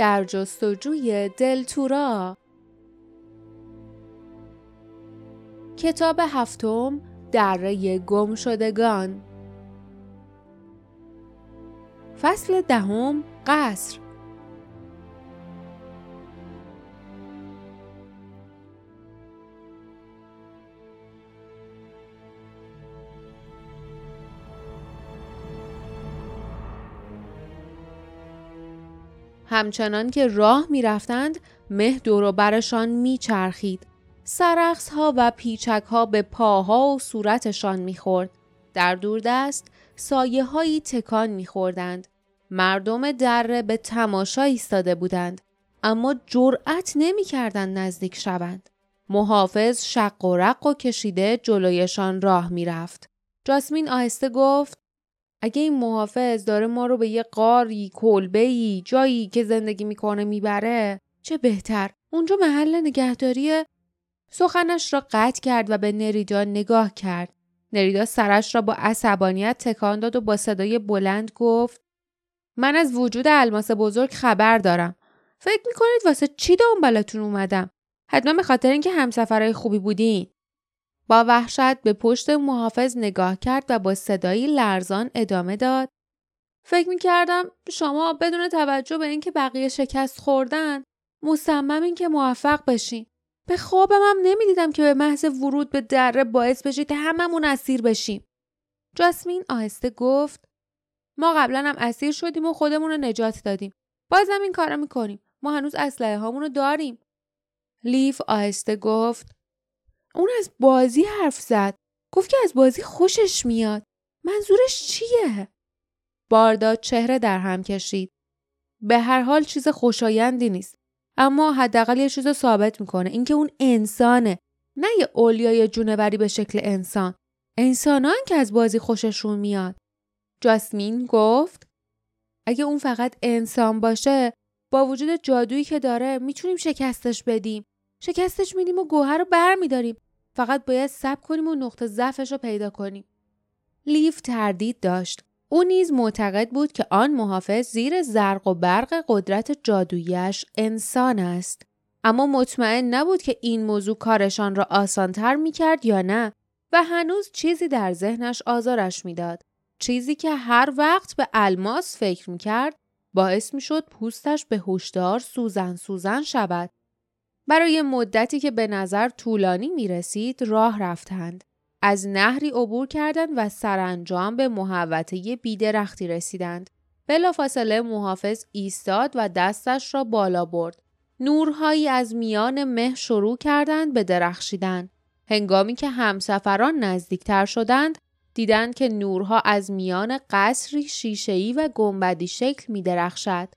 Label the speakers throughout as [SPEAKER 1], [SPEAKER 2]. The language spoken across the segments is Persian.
[SPEAKER 1] در جستجوی دلتورا کتاب هفتم دره گم شدگان فصل دهم قصر. همچنان که راه می رفتند مه دور برشان می چرخید. سرخس ها و پیچک ها به پاها و صورتشان می خورد. در دوردست سایه هایی تکان می خوردند. مردم دره به تماشا ایستاده بودند. اما جرأت نمی کردند نزدیک شوند. محافظ شق و رق و کشیده جلویشان راه می رفت. جاسمین آهسته گفت اگه این محافظ داره ما رو به یه قاری، کلبهی، جایی که زندگی می‌کنه می‌بره چه بهتر. اونجا محل نگهداری سخنش را قطع کرد و به نریدا نگاه کرد. نریدا سرش را با عصبانیت تکان داد و با صدای بلند گفت من از وجود الماس بزرگ خبر دارم. فکر می‌کنید واسه چی دنبالتون اومدم؟ حتما به خاطر اینکه همسفرهای خوبی بودین. با وحشت به پشت محافظ نگاه کرد و با صدایی لرزان ادامه داد. فکر می کردم شما بدون توجه به اینکه بقیه شکست خوردن مصمم که موفق بشین. به خوابم هم نمی‌دیدم که به محض ورود به دره باعث بشید هممون اسیر بشیم. جاسمین آهسته گفت ما قبلا هم اسیر شدیم و خودمون رو نجات دادیم. بازم این کارو می‌کنیم. ما هنوز اسلحه هامون رو داریم. لیف آهسته گفت اون از بازی حرف زد. گفت که از بازی خوشش میاد. منظورش چیه؟ بارداد چهره در هم کشید. به هر حال چیز خوشایندی نیست. اما حداقل یه چیز ثابت می‌کنه اینکه اون انسانه نه یه اولیای جونوری به شکل انسان انسانان که از بازی خوششون میاد جاسمین گفت اگه اون فقط انسان باشه با وجود جادویی که داره می‌تونیم شکستش بدیم شکستش میدیم و گوهر رو بر میداریم. فقط باید سب کنیم و نقطه ضعفش رو پیدا کنیم. لیف تردید داشت. او نیز معتقد بود که آن محافظ زیر زرق و برق قدرت جادویش انسان است. اما مطمئن نبود که این موضوع کارشان را آسانتر می کرد یا نه و هنوز چیزی در ذهنش آزارش می‌داد. چیزی که هر وقت به الماس فکر می کرد باعث می شد پوستش به هشدار سوزن سوزن شود. برای مدتی که به نظر طولانی می رسید راه رفتند. از نهری عبور کردند و سرانجام به محوطه بیدرختی رسیدند. بلافاصله محافظ ایستاد و دستش را بالا برد. نورهایی از میان مه شروع کردند به درخشیدن. هنگامی که همسفران نزدیکتر شدند، دیدند که نورها از میان قصری شیشه‌ای و گنبدی شکل می درخشد.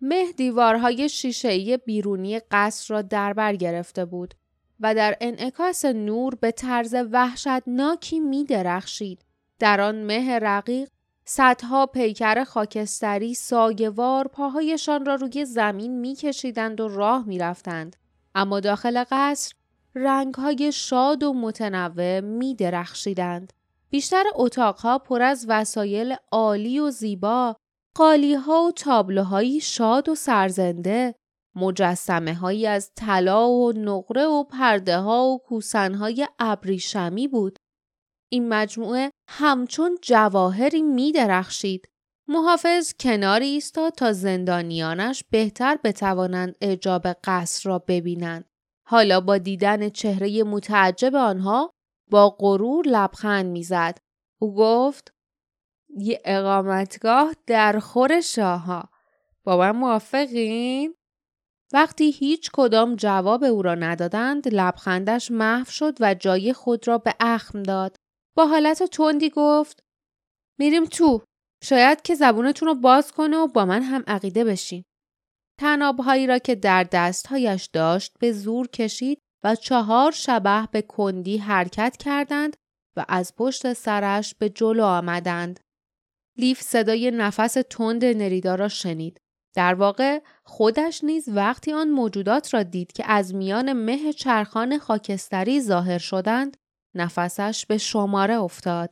[SPEAKER 1] مه دیوارهای شیشه‌ای بیرونی قصر را در بر گرفته بود و در انعکاس نور به طرز وحشتناکی می درخشید. در آن مه رقیق صدها پیکر خاکستری ساگوار پاهایشان را روی زمین میکشیدند و راه می‌رفتند اما داخل قصر رنگهای شاد و متنوع می درخشیدند. بیشتر اتاقها پر از وسایل عالی و زیبا قالی ها و تابلوهایی شاد و سرزنده مجسمه هایی از طلا و نقره و پرده ها و کوسن های ابریشمی بود. این مجموعه همچون جواهری می درخشید. محافظ کناری ایستاد تا زندانیانش بهتر بتوانند اجاب قصر را ببینند. حالا با دیدن چهره متعجب آنها با غرور لبخند می‌زد. او گفت یه اقامتگاه در خور شاها با من موافقین؟ وقتی هیچ کدام جواب او را ندادند لبخندش محو شد و جای خود را به اخم داد با حالت تندی گفت میریم تو شاید که زبونتون رو باز کنه و با من هم عقیده بشین تنابهایی را که در دستهایش داشت به زور کشید و چهار شبه به کندی حرکت کردند و از پشت سرش به جلو آمدند. لیف صدای نفس تند نریدا را شنید. در واقع خودش نیز وقتی آن موجودات را دید که از میان مه چرخان خاکستری ظاهر شدند نفسش به شماره افتاد.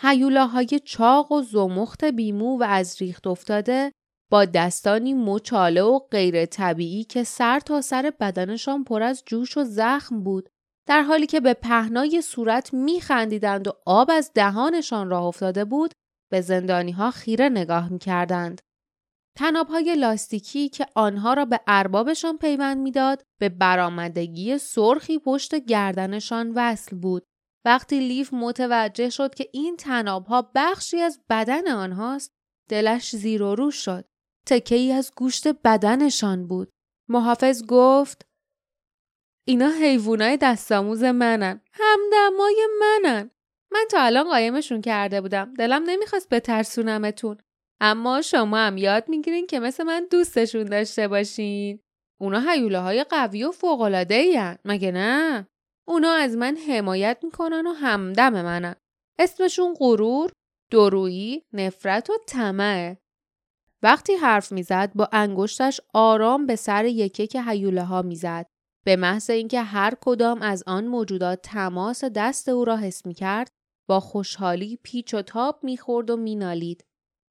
[SPEAKER 1] هیولاهای چاق و زمخت بیمو و از ریخت افتاده با دستانی مچاله و غیر طبیعی که سر تا سر بدنشان پر از جوش و زخم بود در حالی که به پهنای صورت میخندیدند و آب از دهانشان راه افتاده بود به زندانی ها خیره نگاه می‌کردند. تناب های لاستیکی که آنها را به اربابشان پیوند می‌داد به برآمدگی سرخی پشت گردنشان وصل بود. وقتی لیف متوجه شد که این تناب ها بخشی از بدن آنهاست دلش زیر و رو شد. تکه ای از گوشت بدنشان بود. محافظ گفت اینا حیوانای دستاموز منن. همدمای منن. من تا الان قایمشون کرده بودم. دلم نمی‌خواست بترسونمتون. اما شما هم یاد می‌گیرین که مثل من دوستشون داشته باشین. اونا حیوله های قوی و فوقلاده مگه نه؟ اونا از من حمایت می‌کنن و همدم منن. اسمشون غرور، درویی، نفرت و طمعه. وقتی حرف می‌زد با انگشتش آرام به سر یکی که حیوله ها می‌زد. به محض اینکه هر کدام از آن موجودات تماس دست او را حس می کرد با خوشحالی پیچ و تاب می‌خورد و مینالید.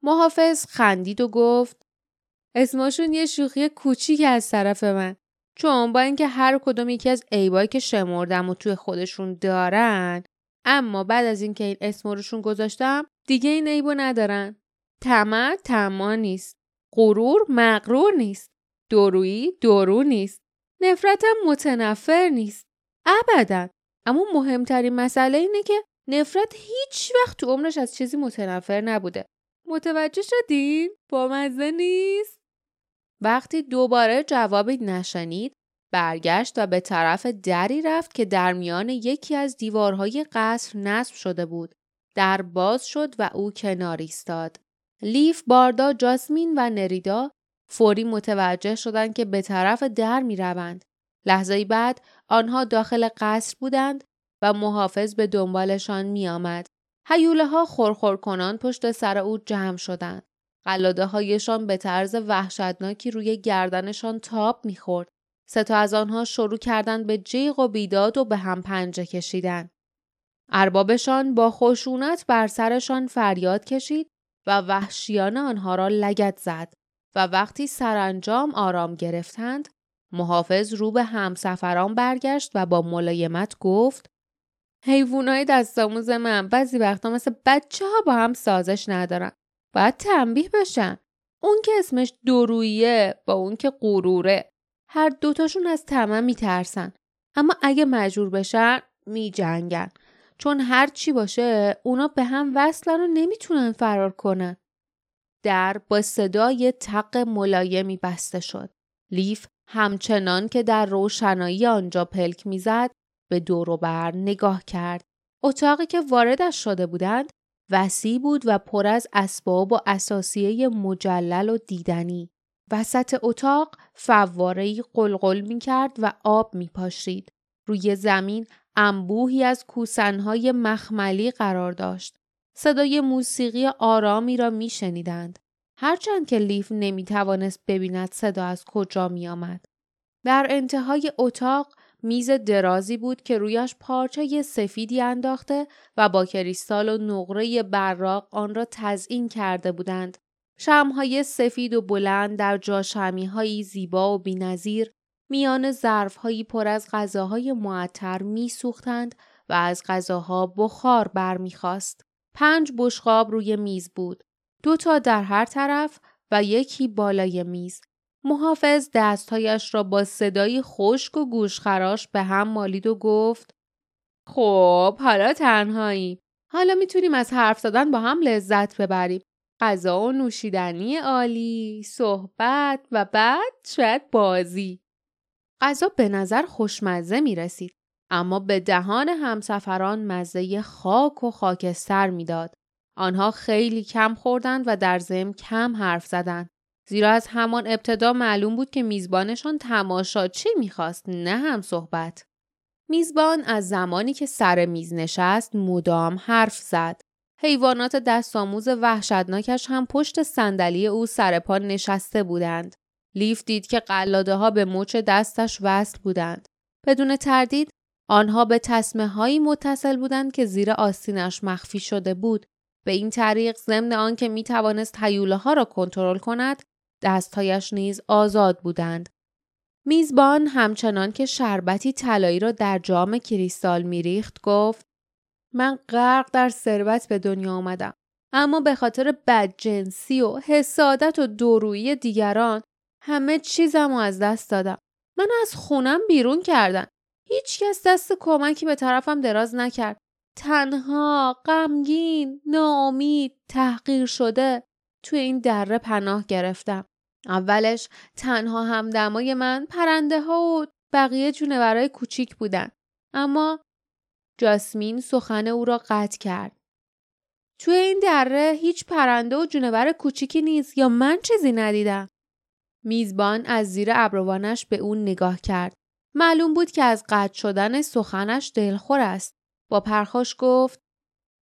[SPEAKER 1] محافظ خندید و گفت اسمشون یه شوخی کوچیک از طرف من. چون با اینکه هر کدوم یکی از عیبایی که شمردم و توی خودشون دارن اما بعد از اینکه این اسم روشون گذاشتم دیگه این عیبو ندارن. طمع طمع نیست. غرور مغرور نیست. درویی درو نیست. نفرتم متنفر نیست. ابدا. اما مهمترین مسئله اینه که نفرت هیچ وقت تو عمرش از چیزی متنفر نبوده متوجه شدین؟ بامزه نیست؟ وقتی دوباره جوابی نشنید برگشت و به طرف دری رفت که در میان یکی از دیوارهای قصر نصب شده بود. در باز شد و او کنار ایستاد. لیف، باردا، جاسمین و نریدا فوری متوجه شدند که به طرف در می روند. لحظه بعد آنها داخل قصر بودند و محافظ به دنبالشان می آمد. حیوله ها خورخور کنان پشت سر او جمع شدند. قلاده هایشان به طرز وحشتناکی روی گردنشان تاب می‌خورد. سه تا از آنها شروع کردند به جیغ و بیداد و به هم پنجه کشیدن. اربابشان با خشونت بر سرشان فریاد کشید و وحشیانه آنها را لگت زد و وقتی سرانجام آرام گرفتند محافظ رو به همسفران برگشت و با ملایمت گفت حیوانای دستاموز من بعضی وقتا مثل بچه ها با هم سازش ندارن. باید تنبیه بشن. اون که اسمش درویه با اون که غروره. هر دوتاشون از تمام میترسن. اما اگه مجبور بشن میجنگن. چون هر چی باشه اونا به هم وصلن و نمی‌تونن فرار کنن. در با صدای تق ملایمی بسته شد. لیف همچنان که در روشنایی آنجا پلک می‌زد به بر نگاه کرد. اتاقی که واردش شده بودند وسیع بود و پر از اسباب و اساسیه مجلل و دیدنی. وسط اتاق فوارهی قلقل می کرد و آب می پاشید. روی زمین انبوهی از کوسنهای مخملی قرار داشت. صدای موسیقی آرامی را می شنیدند. هرچند که لیف نمی توانست ببیند صدا از کجا می آمد. در انتهای اتاق میز درازی بود که رویش پارچه سفیدی انداخته و با کریستال و نقره براق آن را تزئین کرده بودند. شمهای سفید و بلند در جاشمیهایی زیبا و بینظیر میان ظرفهایی پر از غذاهای معطر میسوختند و از غذاها بخار برمیخواست. پنج بشقاب روی میز بود. دو تا در هر طرف و یکی بالای میز. محافظ دستهایش را با صدایی خشک و گوشخراش به هم مالید و گفت خب حالا تنهایی. حالا می‌تونیم از حرف زدن با هم لذت ببریم. غذا و نوشیدنی عالی، صحبت و بعد شاید بازی. غذا به نظر خوشمزه می رسید. اما به دهان همسفران مزه خاک و خاکستر می‌داد. آنها خیلی کم خوردند و در ضمن کم حرف زدند. زیرا از همان ابتدا معلوم بود که میزبانشان تماشاچی می‌خواست نه هم صحبت. میزبان از زمانی که سر میز نشست مدام حرف زد. حیوانات دستآموز وحشتناکش هم پشت صندلی او سر پا نشسته بودند. لیف دید که قلاده ها به مچ دستش وصل بودند. بدون تردید آنها به تصمه هایی متصل بودند که زیر آستینش مخفی شده بود. به این طریق ضمن آنکه می توانست حیوله ها را کنترل کند دستهایش نیز آزاد بودند. میزبان همچنان که شربتی طلایی را در جام کریستال میریخت گفت من غرق در ثروت به دنیا آمدم اما به خاطر بدجنسی و حسادت و دورویی دیگران همه چیزم رو از دست دادم. من از خونم بیرون کردن. هیچ کس دست کمکی به طرفم دراز نکرد. تنها غمگین ناامید تحقیر شده توی این دره پناه گرفتم. اولش تنها همدمای من پرنده ها و بقیه جونورای کوچیک بودن. اما جاسمین سخن او را قطع کرد. توی این دره هیچ پرنده و جونور کوچیکی نیست یا من چیزی ندیدم. میزبان از زیر ابروانش به اون نگاه کرد. معلوم بود که از قطع شدن سخنش دلخور است. با پرخاش گفت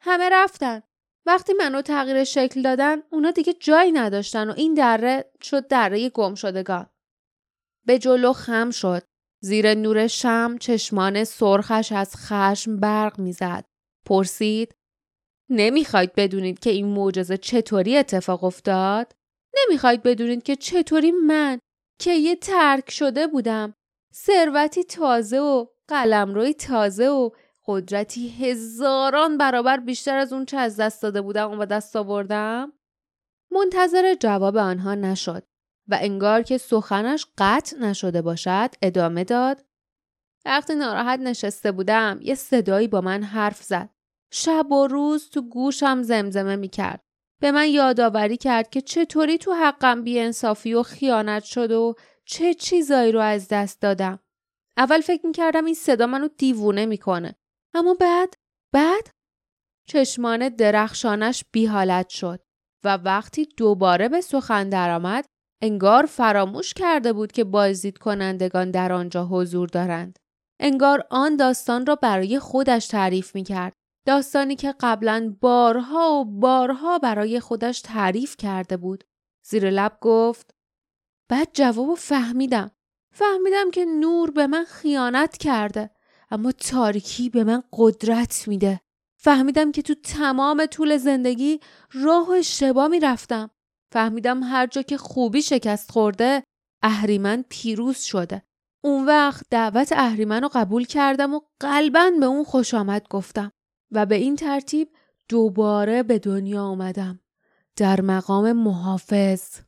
[SPEAKER 1] همه رفتن. وقتی منو تغییر شکل دادن اونا دیگه جایی نداشتن و این دره شد دره گم شدگان. به جلو خم شد. زیر نور شم چشمان سرخش از خشم برق می‌زد. پرسید نمی‌خواید بدونید که این معجزه چطوری اتفاق افتاد؟ نمی‌خواید بدونید که چطوری من که یه ترک شده بودم ثروتی تازه و قلمروی تازه و قدرتی هزاران برابر بیشتر از اون چه از دست داده بودم و دست آوردم؟ منتظر جواب آنها نشد و انگار که سخنش قطع نشده باشد ادامه داد وقتی ناراحت نشسته بودم یه صدایی با من حرف زد شب و روز تو گوشم زمزمه می کرد. به من یادآوری کرد که چطوری تو حقم بیانصافی و خیانت شد و چه چیزایی رو از دست دادم. اول فکر می کردم این صدا منو دیوونه می‌کنه. اما بعد بعد چشمان درخشانش بیحالت شد و وقتی دوباره به سخن درآمد انگار فراموش کرده بود که بازدید کنندگان در آنجا حضور دارند. انگار آن داستان را برای خودش تعریف می کرد. داستانی که قبلا بارها و بارها برای خودش تعریف کرده بود. زیر لب گفت بعد جواب فهمیدم. فهمیدم که نور به من خیانت کرده. اما تاریکی به من قدرت میده. فهمیدم که تو تمام طول زندگی راه و اشتباه می‌رفتم. فهمیدم هر جا که خوبی شکست خورده اهریمن پیروز شده. اون وقت دعوت اهریمن رو قبول کردم و قلبا به اون خوش آمد گفتم و به این ترتیب دوباره به دنیا آمدم. در مقام محافظ.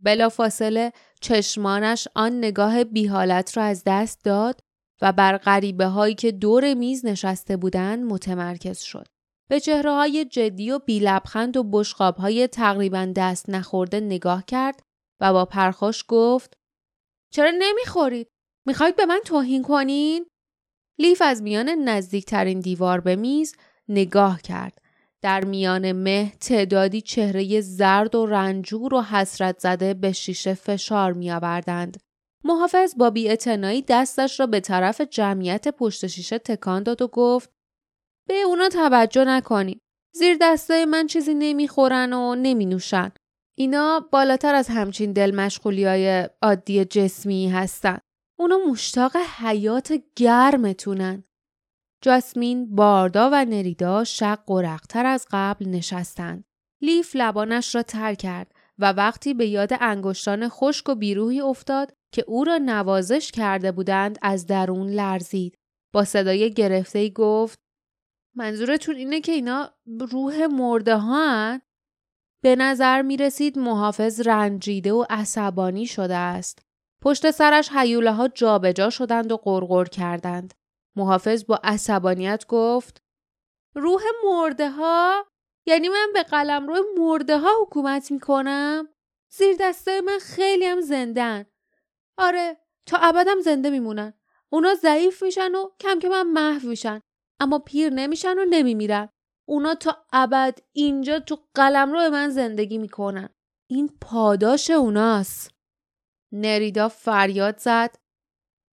[SPEAKER 1] بلافاصله چشمانش آن نگاه بیحالت را از دست داد و بر غریبه هایی که دور میز نشسته بودند متمرکز شد. به چهره های جدی و بیلبخند و بشقاب های تقریبا دست نخورده نگاه کرد و با پرخاش گفت چرا نمی‌خورید؟ می‌خواید به من توهین کنین؟ لیف از میان نزدیکترین دیوار به میز نگاه کرد. در میان مه تعدادی چهره زرد و رنجور و حسرت زده به شیشه فشار می آوردند. محافظ با بیاعتنایی دستش را به طرف جمعیت پشت شیشه تکان داد و گفت به اونا توجه نکنیم. زیر دستای من چیزی نمی‌خورن و نمی نوشن. اینا بالاتر از همچین دل مشغولی های عادی جسمی هستن. اونا مشتاق حیات گرمتونن. جاسمین، باردا و نریدا شق و رقتر از قبل نشستند. لیف لبانش را تر کرد و وقتی به یاد انگشتان خشک و بیروهی افتاد که او را نوازش کرده بودند از درون لرزید. با صدای گرفته گفت منظورتون اینه که اینا روح مرده ها به نظر می رسید محافظ رنجیده و عصبانی شده است. پشت سرش حیوله ها جابجا شدند و قرقر کردند. محافظ با عصبانیت گفت روح مرده ها؟ یعنی من به قلم روی مرده ها حکومت می کنم؟ زیر دسته من خیلی هم زندن. آره تا ابدم زنده میمونن. اونا ضعیف میشن و کم کم هم محو میشن. اما پیر نمیشن و نمیمیرن. اونا تا ابد اینجا تو قلم رو من زندگی می‌کنن. این پاداش اوناست. نریدا فریاد زد.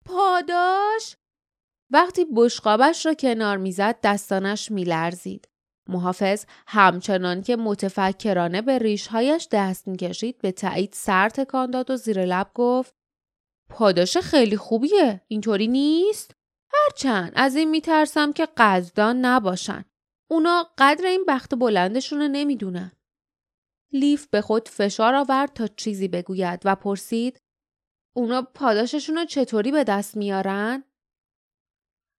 [SPEAKER 1] پاداش؟ وقتی بشقابش را کنار می‌زد دستانش میلرزید. محافظ همچنان که متفکرانه به ریشهایش دست می‌کشید به تایید سر تکان داد و زیر لب گفت پاداش خیلی خوبیه اینطوری نیست هرچند از این میترسم که قدردان نباشن اونا قدر این بخت بلندشون رو نمی‌دونن لیف به خود فشار آورد تا چیزی بگوید و پرسید اونا پاداششون رو چطوری به دست میارن؟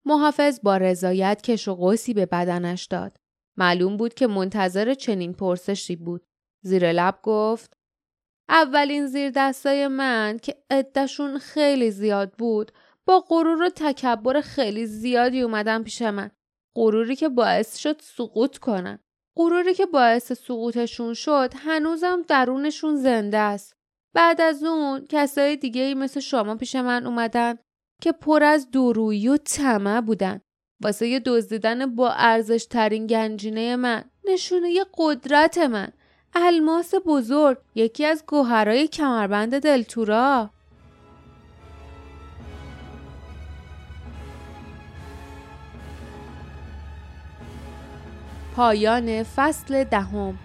[SPEAKER 1] محافظ با رضایت کش و قوسی به بدنش داد. معلوم بود که منتظر چنین پرسشی بود. زیر لب گفت اولین زیر دستای من که عدهشون خیلی زیاد بود با غرور و تکبر خیلی زیادی اومدن پیش من. غروری که باعث شد سقوط کنن. غروری که باعث سقوطشون شد هنوزم درونشون زنده است. بعد از اون کسای دیگه ای مثل شما پیش من اومدن که پر از دورویی و طمع بودن. واسه دزدیدن با ارزش ترین گنجینه من. نشونه قدرت من. الماس بزرگ. یکی از گوهرای کمربند دلتورا. پایان فصل دهم.